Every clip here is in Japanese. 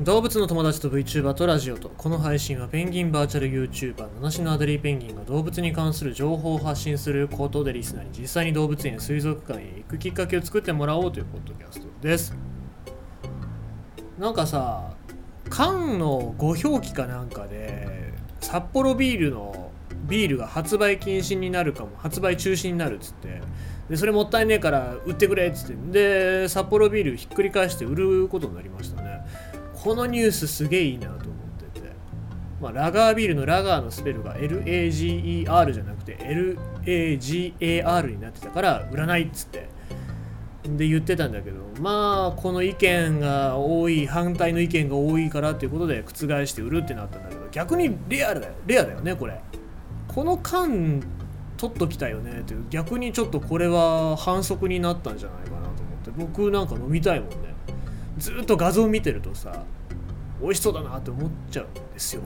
動物の友達と VTuber とラジオとこの配信はペンギンバーチャル YouTuber 七種のアデリーペンギンが動物に関する情報を発信することでリスナーに実際に動物園水族館へ行くきっかけを作ってもらおうというポッドキャストですなんかさ缶のご表記かなんかで札幌ビールのビールが発売禁止になるかも発売中止になるっつってでそれもったいねえから売ってくれっつってで札幌ビールひっくり返して売ることになりました。このニュースすげえいいなと思ってて、まあ、ラガービールのラガーのスペルが LAGER じゃなくて LAGAR になってたから売らないっつって。で言ってたんだけどまあこの意見が多い反対の意見が多いからっていうことで覆して売るってなったんだけど逆にレアだよ。レアだよねこれ。この缶取っときたよねっていう。逆にちょっとこれは反則になったんじゃないかなと思って。僕なんか飲みたいもんね。ずっと画像見てるとさ美味しそうだなって思っちゃうんですよ。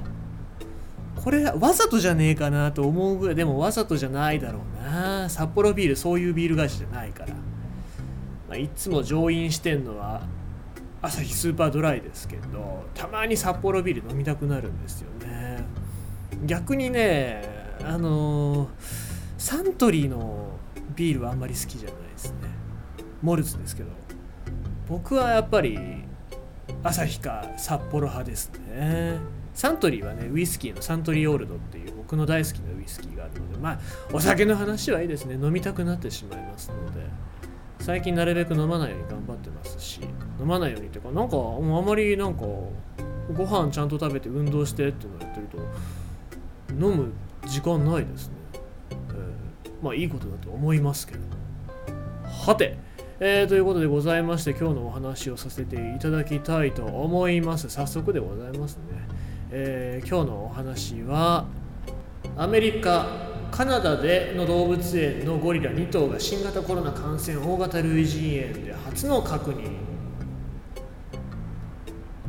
これわざとじゃねえかなと思うぐらいでもわざとじゃないだろうな。札幌ビールそういうビール会社じゃないから、まあ、いつも上院してんのはアサヒスーパードライですけどたまに札幌ビール飲みたくなるんですよね。逆にねあのー、サントリーのビールはあんまり好きじゃないですね。モルツですけど。僕はやっぱり朝日か札幌派ですね。サントリーはねウイスキーのサントリーオールドっていう僕の大好きなウイスキーがあるのでまあお酒の話はいいですね。飲みたくなってしまいますので。最近なるべく飲まないように頑張ってますし飲まないようにっていうかなんかもうあまりなんかご飯ちゃんと食べて運動してっていうのをやってると飲む時間ないですね、えー、まあいいことだと思いますけど。はてえー、ということでございまして今日のお話をさせていただきたいと思います。早速でございますね、えー、今日のお話はアメリカカナダでの動物園のゴリラ2頭が新型コロナ感染大型類人猿で初の確認。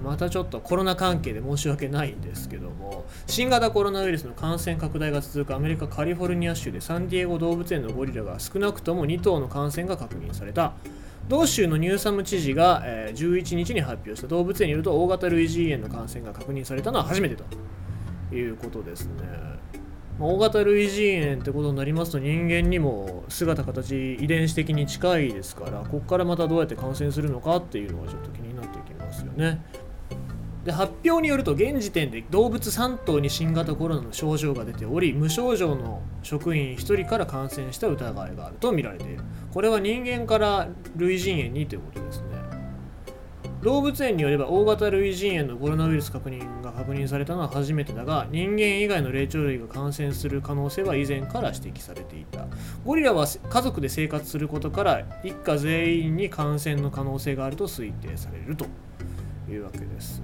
またちょっとコロナ関係で申し訳ないんですけども新型コロナウイルスの感染拡大が続くアメリカカリフォルニア州でサンディエゴ動物園のゴリラが少なくとも2頭の感染が確認された。同州のニューサム知事が、え11日に発表した。動物園によると大型類人猿の感染が確認されたのは初めてと。いうことですね。大型類人猿ってことになりますと人間にも姿形遺伝子的に近いですからここからまたどうやって感染するのかっていうのがちょっと気になってきますよね。で発表によると現時点で動物3頭に新型コロナの症状が出ており無症状の職員1人から感染した疑いがあるとみられている。これは人間から類人猿にということですね。動物園によれば大型類人猿のコロナウイルス確認が確認されたのは初めてだが人間以外の霊長類が感染する可能性は以前から指摘されていた。ゴリラは家族で生活することから一家全員に感染の可能性があると推定されるというわけです。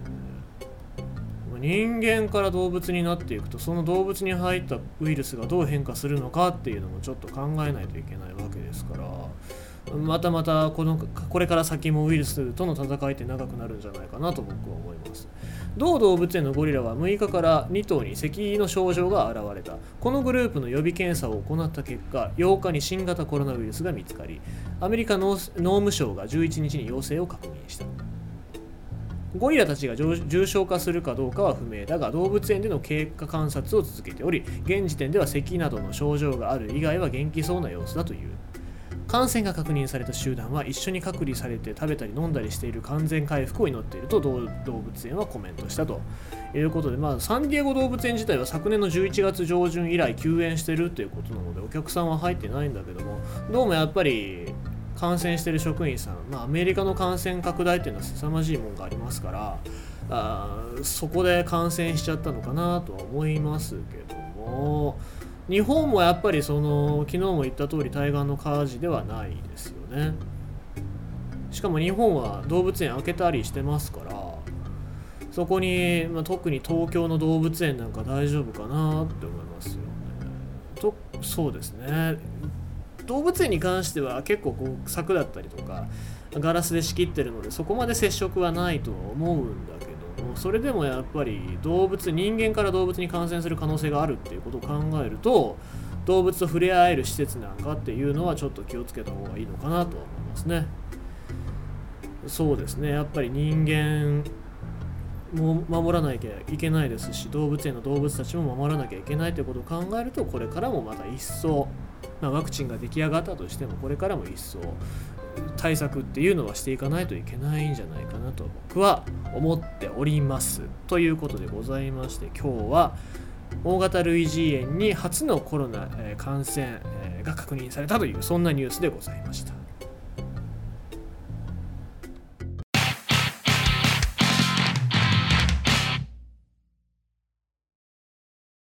人間から動物になっていくとその動物に入ったウイルスがどう変化するのかっていうのもちょっと考えないといけないわけですからまたまたこのこれから先もウイルスとの戦いって長くなるんじゃないかなと僕は思います。同動物園のゴリラは6日から2頭に咳の症状が現れた。このグループの予備検査を行った結果8日に新型コロナウイルスが見つかりアメリカ農務省が11日に陽性を確認した。ゴリラたちが重症化するかどうかは不明だが動物園での経過観察を続けており現時点では咳などの症状がある以外は元気そうな様子だという。感染が確認された集団は一緒に隔離されて食べたり飲んだりしている完全回復を祈っていると動物園はコメントしたと。いうことで、まあ、サンディエゴ動物園自体は昨年の11月上旬以来休園してるということなのでお客さんは入ってないんだけどもどうもやっぱり感染してる職員さん、まあ、アメリカの感染拡大っていうのは凄まじいもんがありますからあそこで感染しちゃったのかなとは思いますけども日本もやっぱりその昨日も言った通り対岸の火事ではないですよね。しかも日本は動物園開けたりしてますからそこに、まあ、特に東京の動物園なんか大丈夫かなって思いますよね。とそうですね。動物園に関しては結構こう柵だったりとかガラスで仕切ってるのでそこまで接触はないとは思うんだけどもそれでもやっぱり動物人間から動物に感染する可能性があるっていうことを考えると動物と触れ合える施設なんかっていうのはちょっと気をつけた方がいいのかなとは思いますね。そうですね。やっぱり人間も守らなきゃいけないですし動物園の動物たちも守らなきゃいけないということを考えるとこれからもまた一層、まあ、ワクチンが出来上がったとしてもこれからも一層対策っていうのはしていかないといけないんじゃないかなと僕は思っておりますということでございまして今日は大型類似炎に初のコロナ感染が確認されたというそんなニュースでございました。